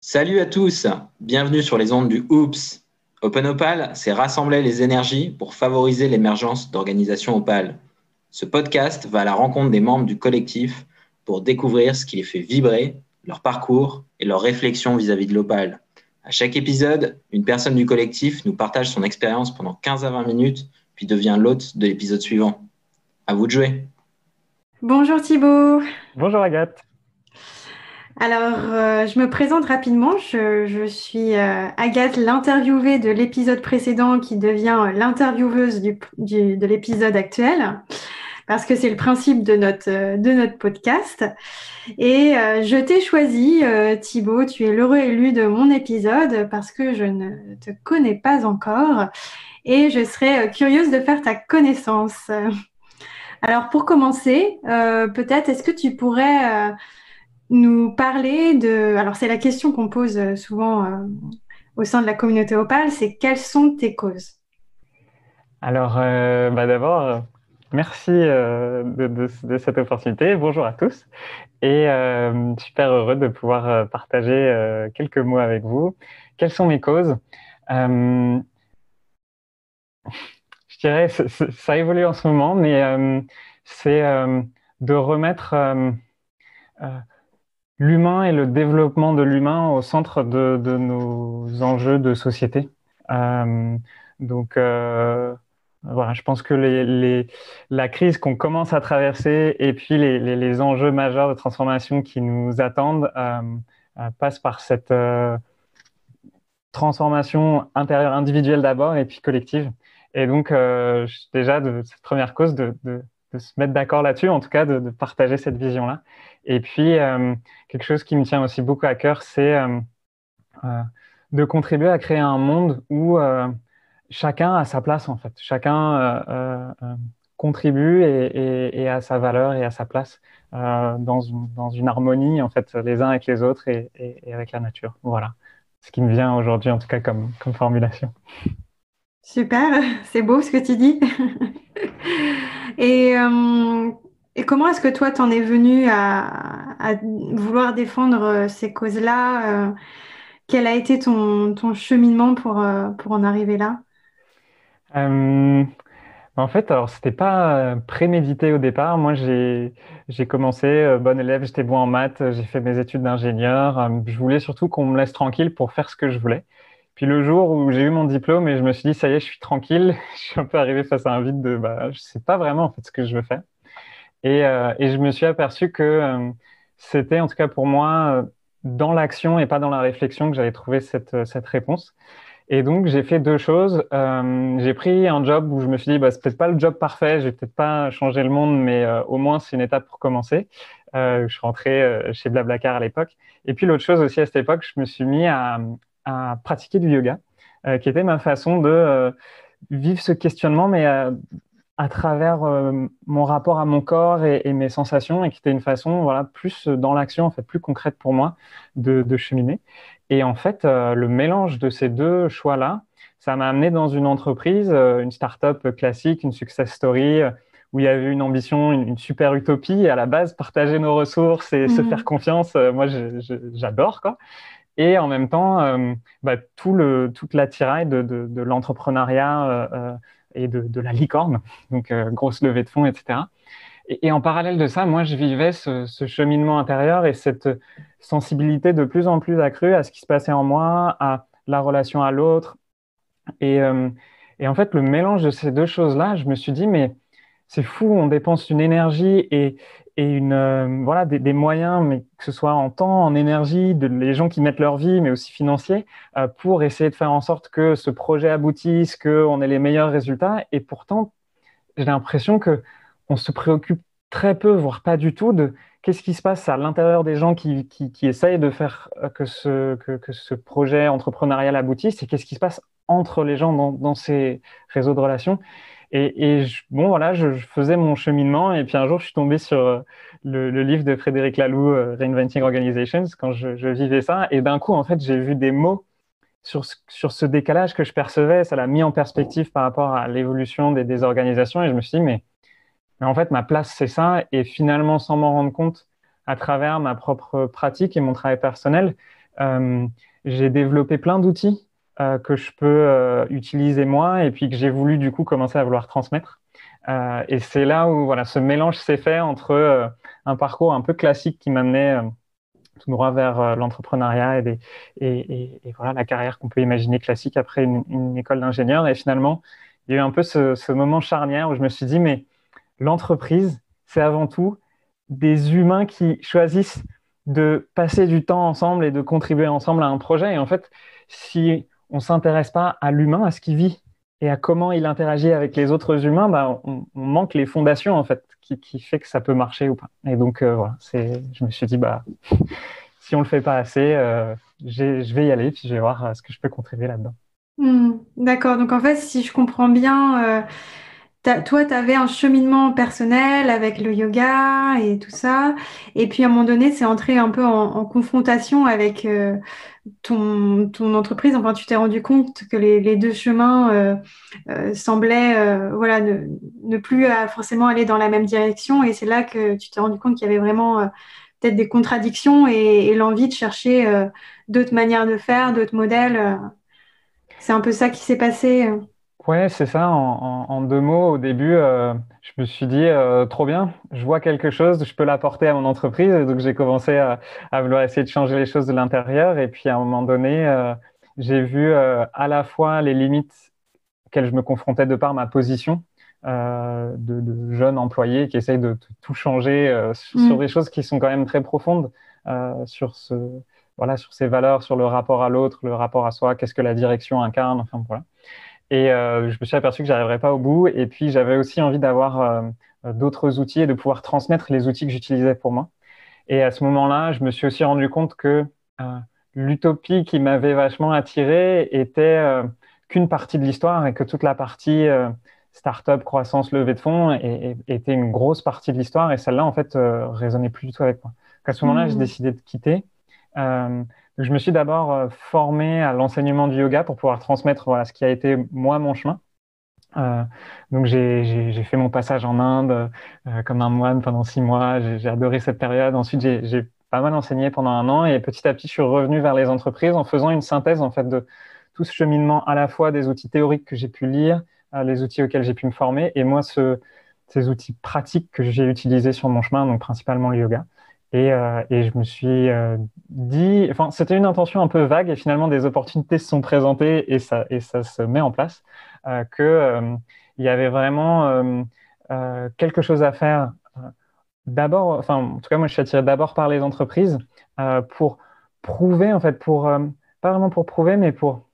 Salut à tous, bienvenue sur les ondes du OOPS. Open Opal, c'est rassembler les énergies pour favoriser l'émergence d'organisations Opal. Ce podcast va à la rencontre des membres du collectif pour découvrir ce qui les fait vibrer, leur parcours et leurs réflexions vis-à-vis de l'Opal. À chaque épisode, une personne du collectif nous partage son expérience pendant 15 à 20 minutes, puis devient l'hôte de l'épisode suivant. À vous de jouer. Bonjour Thibaut. Bonjour Agathe. Alors, euh, je me présente rapidement. Je, suis euh, Agathe, l'interviewée de l'épisode précédent qui devient l'intervieweuse de l'épisode actuel, parce que c'est le principe de notre, euh, de notre podcast. Et je t'ai choisi, Thibaut, tu es l'heureux élu de mon épisode parce que je ne te connais pas encore et je serais curieuse de faire ta connaissance. Alors, pour commencer, peut-être est-ce que tu pourrais nous parler de... Alors c'est la question qu'on pose euh, souvent euh, au sein de la communauté Opal, c'est quelles sont tes causes? Alors euh, bah d'abord, merci de, cette opportunité. Bonjour à tous. Et super heureux de pouvoir partager quelques mots avec vous. Quelles sont mes causes? Je dirais, ça évolue en ce moment, mais c'est de remettre l'humain et le développement de l'humain au centre de, nos enjeux de société. Euh, donc, euh, voilà, je pense que la crise qu'on commence à traverser et puis les, enjeux majeurs de transformation qui nous attendent euh, passent par cette transformation intérieure individuelle d'abord et puis collective. Et donc, déjà, de cette première cause, de, se mettre d'accord là-dessus, en tout cas, de, partager cette vision-là. Et puis, euh, quelque chose qui me tient aussi beaucoup à cœur, c'est euh, euh, de contribuer à créer un monde où chacun a sa place, en fait. Chacun contribue et, a sa valeur et a sa place dans une, harmonie, en fait, les uns avec les autres et, avec la nature. Voilà. Ce qui me vient aujourd'hui, en tout cas, comme formulation. Super, c'est beau ce que tu dis. et et comment est-ce que toi, tu en es venu à, vouloir défendre euh, ces causes-là euh, Quel a été ton, cheminement pour, euh, pour en arriver là? En fait, alors, c'était pas prémédité au départ. Moi, j'ai commencé, bon élève, j'étais bon en maths, j'ai fait mes études d'ingénieur. je voulais surtout qu'on me laisse tranquille pour faire ce que je voulais. Puis le jour où j'ai eu mon diplôme et je me suis dit, ça y est, je suis tranquille, je suis un peu arrivé face à un vide de, bah, je sais pas vraiment en fait ce que je veux faire. Et, euh, je me suis aperçu que euh, c'était, en tout cas pour moi, euh, dans l'action et pas dans la réflexion que j'avais trouvé cette, réponse. Et donc, j'ai fait deux choses. J'ai pris un job où je me suis dit, bah, c'est peut-être pas le job parfait, je vais peut-être pas changer le monde, mais au moins c'est une étape pour commencer. Je suis rentré chez Blablacar à l'époque. Et puis l'autre chose aussi à cette époque, je me suis mis à, à pratiquer du yoga, qui était ma façon de vivre ce questionnement, mais à travers euh, mon rapport à mon corps et, mes sensations et qui était une façon voilà plus dans l'action en fait plus concrète pour moi de, de cheminer et en fait euh, le mélange de ces deux choix là ça m'a amené dans une entreprise euh, une start-up classique une success story où il y avait une ambition une, super utopie et à la base partager nos ressources et se mmh. faire confiance moi j'adore quoi et en même temps bah, tout toute l'attirail de, de, l'entrepreneuriat et de, la licorne, donc euh, grosse levée de fonds, etc. Et, en parallèle de ça, moi, je vivais ce, cheminement intérieur et cette sensibilité de plus en plus accrue à ce qui se passait en moi, à la relation à l'autre. Euh, et, en fait, le mélange de ces deux choses-là, je me suis dit, mais c'est fou, on dépense une énergie et, et une, euh, voilà, des, moyens, mais que ce soit en temps, en énergie, de, les gens qui mettent leur vie, mais aussi financiers, euh, pour essayer de faire en sorte que ce projet aboutisse, qu'on ait les meilleurs résultats. Et pourtant, j'ai l'impression que on se préoccupe très peu, voire pas du tout, de qu'est-ce qui se passe à l'intérieur des gens qui, qui, essayent de faire euh, que ce, que ce projet entrepreneurial aboutisse, et qu'est-ce qui se passe entre les gens dans, dans ces réseaux de relations. Et, bon, voilà, je, faisais mon cheminement et puis un jour, je suis tombé sur euh, le, livre de Frédéric Laloux, euh, Reinventing Organizations, quand je, vivais ça. Et d'un coup, en fait, j'ai vu des mots sur, sur ce décalage que je percevais, ça l'a mis en perspective par rapport à l'évolution des, des, organisations. Et je me suis dit, mais, mais en fait, ma place, c'est ça. Et finalement, sans m'en rendre compte, à travers ma propre pratique et mon travail personnel, euh, j'ai développé plein d'outils euh, que je peux euh, utiliser moi et puis que j'ai voulu du coup commencer à vouloir transmettre. Euh, et c'est là où voilà, ce mélange s'est fait entre un parcours un peu classique qui m'amenait tout droit vers l'entrepreneuriat et, voilà, la carrière qu'on peut imaginer classique après une, une école d'ingénieur. Et finalement, il y a eu un peu ce, ce moment charnière où je me suis dit, mais l'entreprise, c'est avant tout des humains qui choisissent de passer du temps ensemble et de contribuer ensemble à un projet. Et en fait, si on ne s'intéresse pas à l'humain, à ce qui vit et à comment il interagit avec les autres humains, bah, on, manque les fondations en fait, qui, qui, fait que ça peut marcher ou pas. Et donc euh, voilà, je me suis dit bah si on le fait pas assez, euh, je vais y aller puis je vais voir euh, ce que je peux contribuer là-dedans. Mmh, d'accord. Donc en fait, si je comprends bien, toi, tu avais un cheminement personnel avec le yoga et tout ça, et puis à un moment donné, c'est entré un peu en, confrontation avec euh, ton, entreprise. Enfin, tu t'es rendu compte que les, deux chemins euh, euh, semblaient voilà, ne, plus forcément aller dans la même direction, et c'est là que tu t'es rendu compte qu'il y avait vraiment peut-être des contradictions et, l'envie de chercher d'autres manières de faire, d'autres modèles. C'est un peu ça qui s'est passé. Ouais, c'est ça. En, en, en, deux mots, au début, euh, je me suis dit euh, trop bien, je vois quelque chose, je peux l'apporter à mon entreprise. Et donc j'ai commencé à, à, vouloir essayer de changer les choses de l'intérieur. Et puis à un moment donné, euh, j'ai vu à la fois les limites auxquelles je me confrontais de par ma position de, de, jeune employé qui essaye de, de tout changer sur, mmh. sur, des choses qui sont quand même très profondes sur ce voilà sur ses valeurs, sur le rapport à l'autre, le rapport à soi, qu'est-ce que la direction incarne, enfin voilà. Et euh, je me suis aperçu que j'arriverais pas au bout. Et puis, j'avais aussi envie d'avoir euh, d'autres outils et de pouvoir transmettre les outils que j'utilisais pour moi. Et à ce moment-là, je me suis aussi rendu compte que euh, l'utopie qui m'avait vachement attiré était euh, qu'une partie de l'histoire et que toute la partie euh, start-up, croissance, levée de fonds et, et, était une grosse partie de l'histoire. Et celle-là, en fait, résonnait plus du tout avec moi. Donc, à ce moment-là, mmh. j'ai décidé de quitter. Je me suis d'abord euh, formé à l'enseignement du yoga pour pouvoir transmettre voilà, ce qui a été moi mon chemin. Euh, donc j'ai fait mon passage en Inde euh, comme un moine pendant six mois. J'ai adoré cette période. Ensuite j'ai pas mal enseigné pendant un an et petit à petit je suis revenu vers les entreprises en faisant une synthèse en fait de tout ce cheminement à la fois des outils théoriques que j'ai pu lire, les outils auxquels j'ai pu me former et moi ce, ces outils pratiques que j'ai utilisés sur mon chemin, donc principalement le yoga. Et, euh, et, je me suis euh, dit, enfin, c'était une intention un peu vague et finalement des opportunités se sont présentées et ça, et ça se met en place, euh, que euh, y avait vraiment quelque chose à faire. D'abord, enfin, en tout cas, moi, je suis attiré d'abord par les entreprises pour prouver, en fait, pour pas vraiment pour prouver, mais pour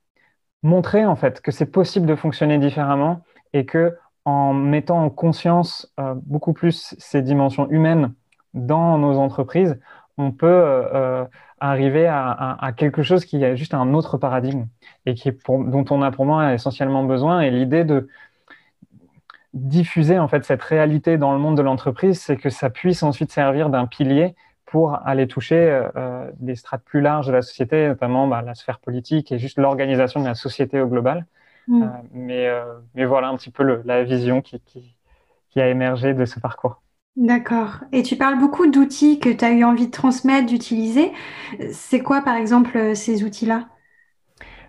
montrer en fait que c'est possible de fonctionner différemment et que en mettant en conscience beaucoup plus ces dimensions humaines dans nos entreprises, on peut euh, euh, arriver à, à, à, quelque chose qui est juste un autre paradigme et qui est pour, dont on a pour moi essentiellement besoin. Et l'idée de diffuser en fait cette réalité dans le monde de l'entreprise, c'est que ça puisse ensuite servir d'un pilier pour aller toucher euh, des strates plus larges de la société, notamment bah, la sphère politique et juste l'organisation de la société au global. Mmh. Euh, mais, euh, mais voilà un petit peu le, la vision qui, qui, qui a émergé de ce parcours. D'accord. Et tu parles beaucoup d'outils que tu as eu envie de transmettre, d'utiliser. C'est quoi, par exemple, ces outils-là?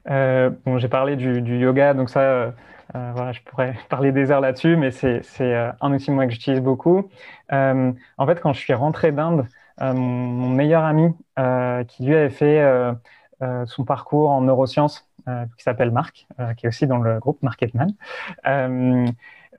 Euh, Bon, j'ai parlé du, yoga, donc ça, euh, voilà, je pourrais parler des heures là-dessus, mais c'est euh, un outil que j'utilise beaucoup. Euh, en fait, quand je suis rentré d'Inde, mon, mon, meilleur ami, qui lui avait fait son parcours en neurosciences, qui s'appelle Marc, qui est aussi dans le groupe Marketman,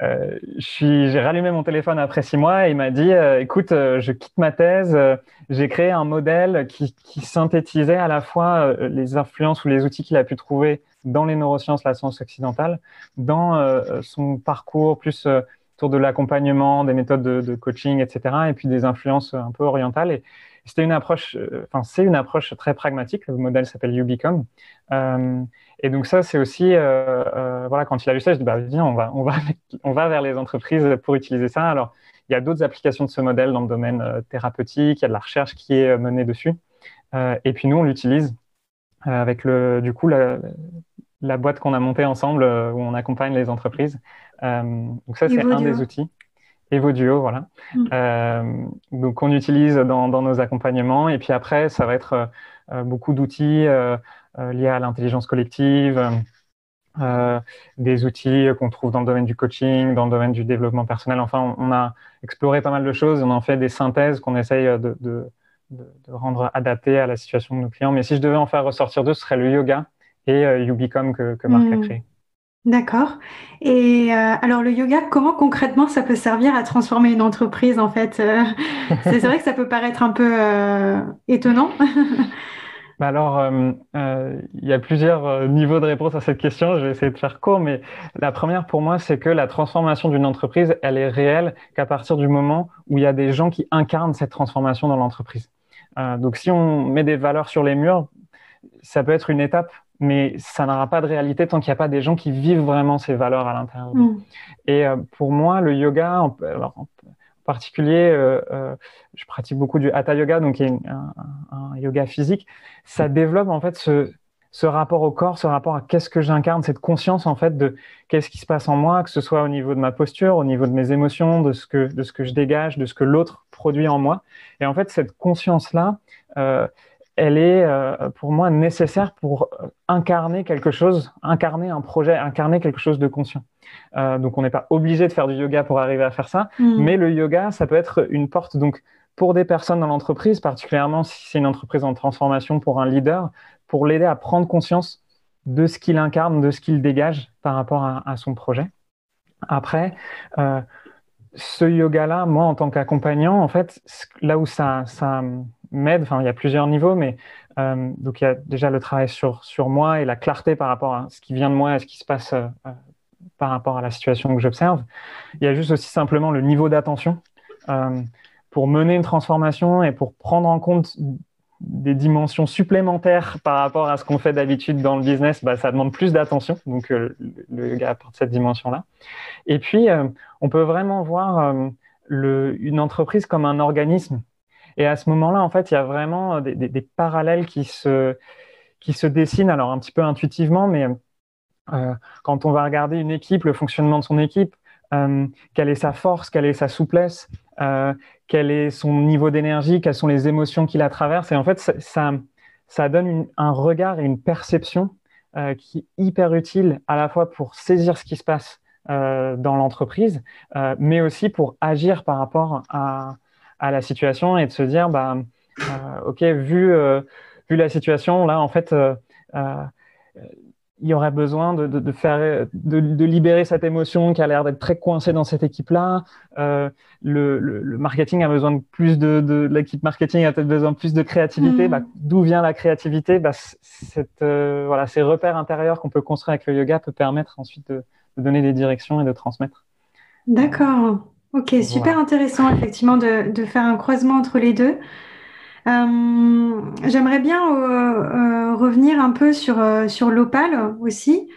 euh, j'ai rallumé mon téléphone après six mois et il m'a dit euh, écoute, euh, je quitte ma thèse, euh, j'ai créé un modèle qui, synthétisait à la fois les influences ou les outils qu'il a pu trouver dans les neurosciences, la science occidentale, dans son parcours plus autour de l'accompagnement, des méthodes de, coaching, etc., et puis des influences un peu orientales. C'était une approche, enfin c'est une approche très pragmatique. Le modèle s'appelle YouBecome. Euh, et donc ça, c'est aussi, euh, euh, voilà, quand il a vu ça, je dis, bah, viens, on va, on, va on va vers les entreprises pour utiliser ça. Alors, il y a d'autres applications de ce modèle dans le domaine euh, thérapeutique, il y a de la recherche qui est menée dessus. et puis nous, on l'utilise avec le, du coup la, la boîte qu'on a montée ensemble où on accompagne les entreprises. donc ça, c'est un des outils. Evoduo, voilà. Mm. donc on utilise dans, dans, nos accompagnements. Et puis après, ça va être beaucoup d'outils liés à l'intelligence collective. Euh, des outils qu'on trouve dans le domaine du coaching, dans le domaine du développement personnel. Enfin, on, a exploré pas mal de choses, on en fait des synthèses qu'on essaye de, de, de, rendre adaptées à la situation de nos clients. Mais si je devais en faire ressortir deux, ce serait le yoga et euh, Ubicom que, que Marc a hmm. créé. D'accord. Et euh, alors le yoga, comment concrètement ça peut servir à transformer une entreprise en fait C'est vrai que ça peut paraître un peu étonnant. Bah alors, euh, euh, il y a plusieurs euh, niveaux de réponse à cette question. Je vais essayer de faire court, mais la première pour moi, c'est que la transformation d'une entreprise, elle est réelle qu'à partir du moment où il y a des gens qui incarnent cette transformation dans l'entreprise. donc, si on met des valeurs sur les murs, ça peut être une étape, mais ça n'aura pas de réalité tant qu'il n'y a pas des gens qui vivent vraiment ces valeurs à l'intérieur. Mm. Et pour moi, le yoga, alors, particulier, euh, euh, je pratique beaucoup du hatha yoga, donc un, un, yoga physique. Ça développe en fait ce, ce rapport au corps, ce rapport à qu'est-ce que j'incarne, cette conscience en fait de qu'est-ce qui se passe en moi, que ce soit au niveau de ma posture, au niveau de mes émotions, de ce que, de ce que je dégage, de ce que l'autre produit en moi. Et en fait, cette conscience-là, euh, elle est euh, pour moi nécessaire pour euh, incarner quelque chose, incarner un projet, incarner quelque chose de conscient. Euh, donc on n'est pas obligé de faire du yoga pour arriver à faire ça, mm. mais le yoga, ça peut être une porte donc pour des personnes dans l'entreprise, particulièrement si c'est une entreprise en transformation pour un leader, pour l'aider à prendre conscience de ce qu'il incarne, de ce qu'il dégage par rapport à, son projet. Après, ce yoga-là, moi, en tant qu'accompagnant, en fait, là où ça, ça m'aide, enfin, il y a plusieurs niveaux, mais euh, donc il y a déjà le travail sur, sur moi et la clarté par rapport à ce qui vient de moi et ce qui se passe euh, par rapport à la situation que j'observe. Il y a juste aussi simplement le niveau d'attention. Euh, pour mener une transformation et pour prendre en compte des dimensions supplémentaires par rapport à ce qu'on fait d'habitude dans le business, bah, ça demande plus d'attention. Donc, le yoga apporte cette dimension-là. Et puis, on peut vraiment voir le, une entreprise comme un organisme et à ce moment-là, en fait, il y a vraiment des, des, parallèles qui se, qui se dessinent, alors un petit peu intuitivement, mais euh, quand on va regarder une équipe, le fonctionnement de son équipe, euh, quelle est sa force, quelle est sa souplesse, euh, quel est son niveau d'énergie, quelles sont les émotions qui la traversent. Et en fait, ça, ça, donne un regard et une perception euh, qui est hyper utile à la fois pour saisir ce qui se passe euh, dans l'entreprise, euh, mais aussi pour agir par rapport à, à la situation et de se dire, bah, euh, ok, vu, euh, vu la situation, là, en fait, euh, il y aurait besoin de, de, de faire, de, de, libérer cette émotion qui a l'air d'être très coincée dans cette équipe-là. Euh, le, le, le, marketing a besoin de plus de, de l'équipe marketing a peut-être besoin de plus de créativité. Mmh. Bah, D'où vient la créativité? Bah, cette, euh, voilà, Ces repères intérieurs qu'on peut construire avec le yoga peut permettre ensuite de donner des directions et de transmettre. D'accord. Ok, super intéressant effectivement de, de, faire un croisement entre les deux. Euh, J'aimerais bien euh, euh, revenir un peu sur, sur l'opale aussi.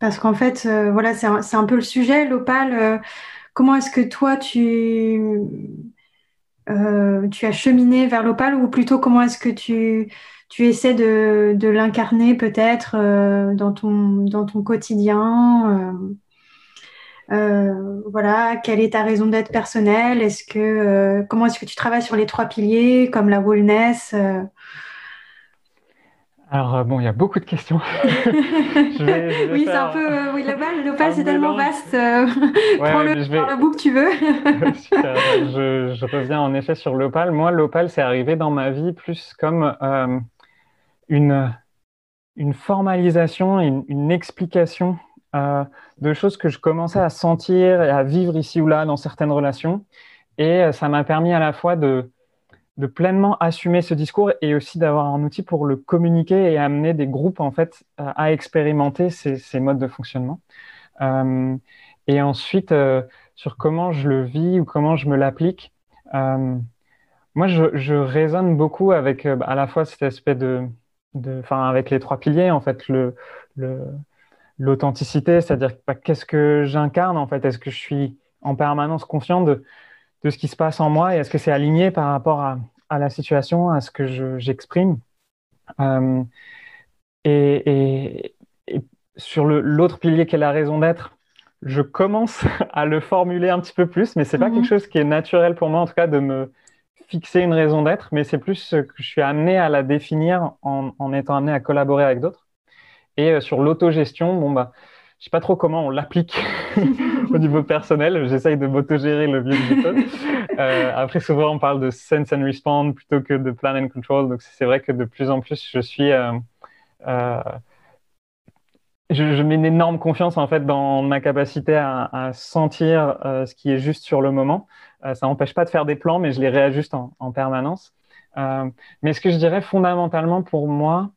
Parce qu'en fait, voilà, c'est un, un, peu le sujet, l'opale. comment est-ce que toi, tu, tu as cheminé vers l'opale ou plutôt comment est-ce que tu, tu essaies de, de l'incarner peut-être dans, ton, dans ton quotidien euh, voilà, quelle est ta raison d'être personnelle? Est-ce que euh, comment est-ce que tu travailles sur les trois piliers comme la wellness euh? Alors bon, il y a beaucoup de questions. je vais, je vais oui, c'est un peu oui, l'opale, c'est tellement vaste. Ouais, Prends-le vais... le bout que tu veux. je, je, reviens en effet sur l'opale. Moi, l'opale, c'est arrivé dans ma vie plus comme une une formalisation, une, une explication de choses que je commençais à sentir et à vivre ici ou là dans certaines relations. Et euh, ça m'a permis à la fois de, de pleinement assumer ce discours et aussi d'avoir un outil pour le communiquer et amener des groupes en fait euh, à expérimenter ces, modes de fonctionnement. Euh, et ensuite, sur comment je le vis ou comment je me l'applique. Moi, je, je, raisonne beaucoup avec à la fois cet aspect de, enfin, avec les trois piliers, en fait, le, l'authenticité, c'est-à-dire bah, qu'est-ce que j'incarne en fait? Est-ce que je suis en permanence conscient de, de, ce qui se passe en moi et est-ce que c'est aligné par rapport à, à la situation, à ce que j'exprime? et, sur l'autre pilier qui est la raison d'être, je commence à le formuler un petit peu plus, mais c'est pas quelque mhm. chose qui est naturel pour moi, en tout cas, de me fixer une raison d'être, mais c'est plus que je suis amené à la définir en, en étant amené à collaborer avec d'autres. Et euh, sur l'autogestion, bon bah, je sais pas trop comment on l'applique au niveau personnel. J'essaye de m'autogérer le mieux que euh, après, souvent, on parle de sense and respond plutôt que de plan and control. Donc, c'est vrai que de plus en plus, je suis euh, euh je, mets une énorme confiance en fait dans ma capacité à, sentir ce qui est juste sur le moment. Ça n'empêche pas de faire des plans, mais je les réajuste en, permanence. Mais ce que je dirais fondamentalement pour moi,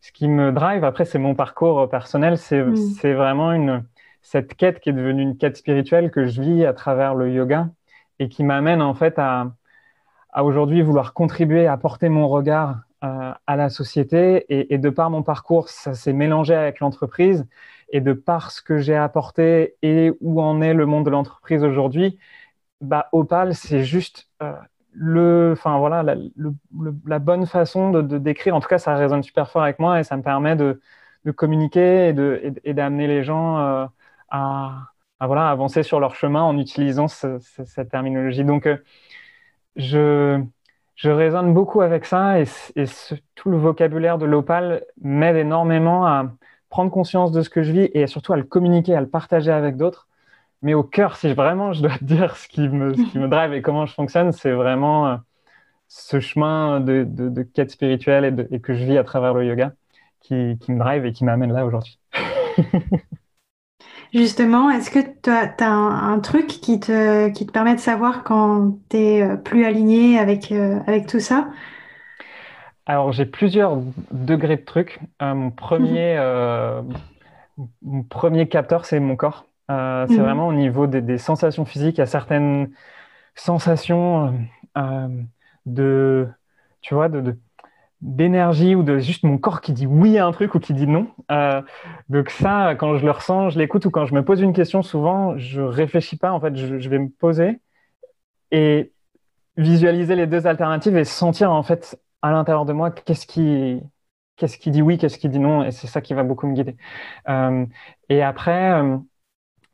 ce qui me drive, après c'est mon parcours personnel, mm. c'est vraiment une, cette quête qui est devenue une quête spirituelle que je vis à travers le yoga et qui m'amène en fait à, à aujourd'hui vouloir contribuer, à porter mon regard euh, à la société. Et, de par mon parcours, ça s'est mélangé avec l'entreprise. Et de par ce que j'ai apporté et où en est le monde de l'entreprise aujourd'hui, bah, Opal, c'est juste euh, le, enfin voilà, la, bonne façon de, décrire. En tout cas, ça résonne super fort avec moi et ça me permet de, communiquer et, d'amener les gens euh, à, voilà, avancer sur leur chemin en utilisant cette terminologie. Donc, je je résonne beaucoup avec ça et, tout le vocabulaire de l'opal m'aide énormément à prendre conscience de ce que je vis et surtout à le communiquer, à le partager avec d'autres. Mais au cœur, si vraiment je dois dire ce qui me, ce qui me drive et comment je fonctionne, c'est vraiment euh, ce chemin de, de, quête spirituelle et, et, que je vis à travers le yoga qui, qui me drive et qui m'amène là aujourd'hui. Justement, est-ce que tu as, un, truc qui te, qui te permet de savoir quand tu es euh, plus aligné avec, euh, avec tout ça? Alors, j'ai plusieurs degrés de trucs. Euh, mon, premier, mon premier capteur, c'est mon corps. C'est mhm. vraiment au niveau des, des, sensations physiques. Il y a certaines sensations de, tu vois, de, de d'énergie ou de juste mon corps qui dit oui à un truc ou qui dit non. Euh, donc ça, quand je le ressens, je l'écoute ou quand je me pose une question, souvent, je réfléchis pas. En fait, je, vais me poser et visualiser les deux alternatives et sentir en fait à l'intérieur de moi qu'est-ce qui qu'est-ce qui dit oui, qu'est-ce qui dit non, et c'est ça qui va beaucoup me guider. Euh, et après, euh,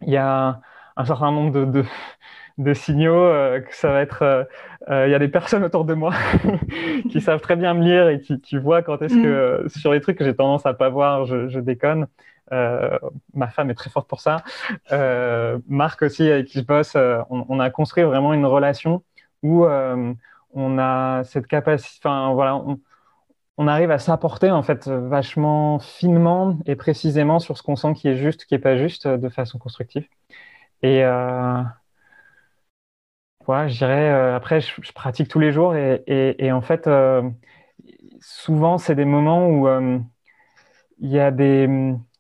il y a un certain nombre de, de, de signaux euh, que ça va être. Euh, euh, il y a des personnes autour de moi qui savent très bien me lire et qui, qui voient quand est-ce que mm. sur les trucs que j'ai tendance à pas voir, je, je déconne. ma femme est très forte pour ça. Marc aussi, avec qui je bosse, on, on, a construit vraiment une relation où on a cette capacité. Enfin voilà. On, on arrive à s'apporter en fait vachement finement et précisément sur ce qu'on sent qui est juste, qui est pas juste, de façon constructive. Et, euh, je dirais, euh, après, je, pratique tous les jours et, en fait, euh, souvent, c'est des moments où euh, il y a des.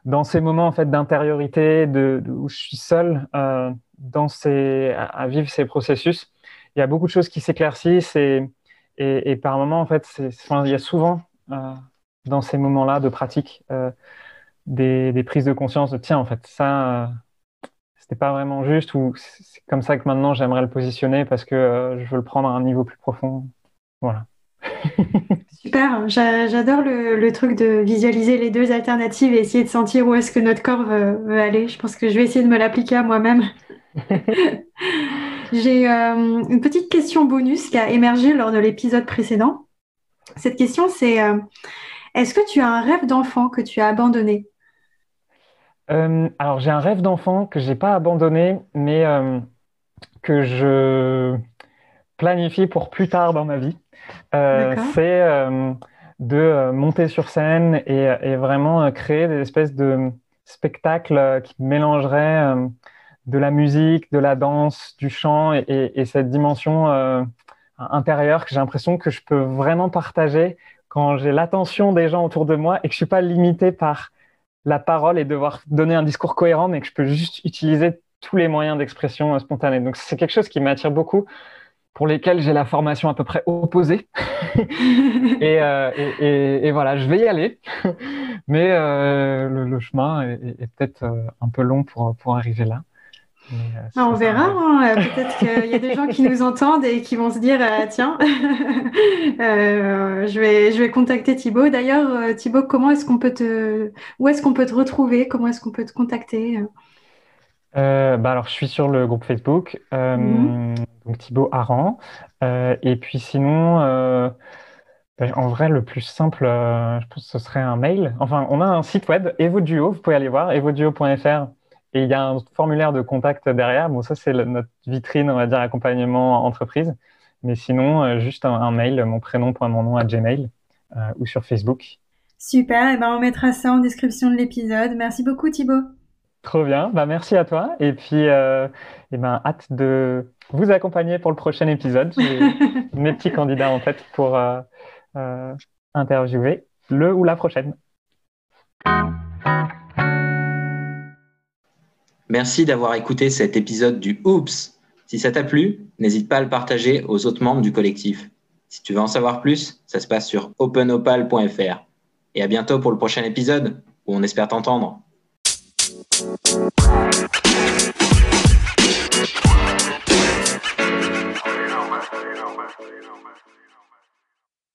Dans ces moments en fait d'intériorité, de, où je suis seul dans ces, à, vivre ces processus, il y a beaucoup de choses qui s'éclaircissent et, par moments, en fait, il y a souvent dans ces moments-là de pratique des, des, prises de conscience de tiens, en fait, ça c'était pas vraiment juste ou c'est comme ça que maintenant j'aimerais le positionner parce que euh, je veux le prendre à un niveau plus profond. Voilà. Super, j'adore le, truc de visualiser les deux alternatives et essayer de sentir où est-ce que notre corps veut, aller. Je pense que je vais essayer de me l'appliquer à moi-même. J'ai euh, une petite question bonus qui a émergé lors de l'épisode précédent. Cette question, c'est euh, est-ce que tu as un rêve d'enfant que tu as abandonné? Euh, alors, j'ai un rêve d'enfant que j'ai pas abandonné, mais que je planifie pour plus tard dans ma vie. C'est de monter sur scène et, vraiment créer des espèces de spectacles qui mélangeraient de la musique, de la danse, du chant et, cette dimension intérieure que j'ai l'impression que je peux vraiment partager quand j'ai l'attention des gens autour de moi et que je suis pas limité par la parole et devoir donner un discours cohérent, mais que je peux juste utiliser tous les moyens d'expression euh, spontanée. Donc c'est quelque chose qui m'attire beaucoup, pour lesquels j'ai la formation à peu près opposée. Euh, et, et, voilà, je vais y aller, mais euh, le, chemin est, peut-être un peu long pour, pour arriver là. Ah, on verra. Hein. Peut-être qu'il y a des gens qui nous entendent et qui vont se dire tiens, je, vais, je vais contacter Thibaut. D'ailleurs, Thibaut, comment est-ce qu'on peut te, où est-ce qu'on peut te retrouver? Comment est-ce qu'on peut te contacter? Bah alors, je suis sur le groupe Facebook, mhm. donc Thibaut Aran. et puis sinon, ben, en vrai, le plus simple, euh, je pense que ce serait un mail. Enfin, on a un site web, EvoDuo, vous pouvez aller voir, evoduo.fr. Et il y a un formulaire de contact derrière. Bon, ça, c'est notre vitrine, on va dire, accompagnement entreprise. Mais sinon, euh, juste un, mail, mon prénom, point mon nom à Gmail euh, ou sur Facebook. Super, et ben on mettra ça en description de l'épisode. Merci beaucoup Thibaut. Trop bien, bah, merci à toi. Et puis, et ben, hâte de vous accompagner pour le prochain épisode. J'ai mes petits candidats en tête pour, euh, interviewer le ou la prochaine. Merci d'avoir écouté cet épisode du Oops. Si ça t'a plu, n'hésite pas à le partager aux autres membres du collectif. Si tu veux en savoir plus, ça se passe sur openopal.fr. Et à bientôt pour le prochain épisode, où on espère t'entendre.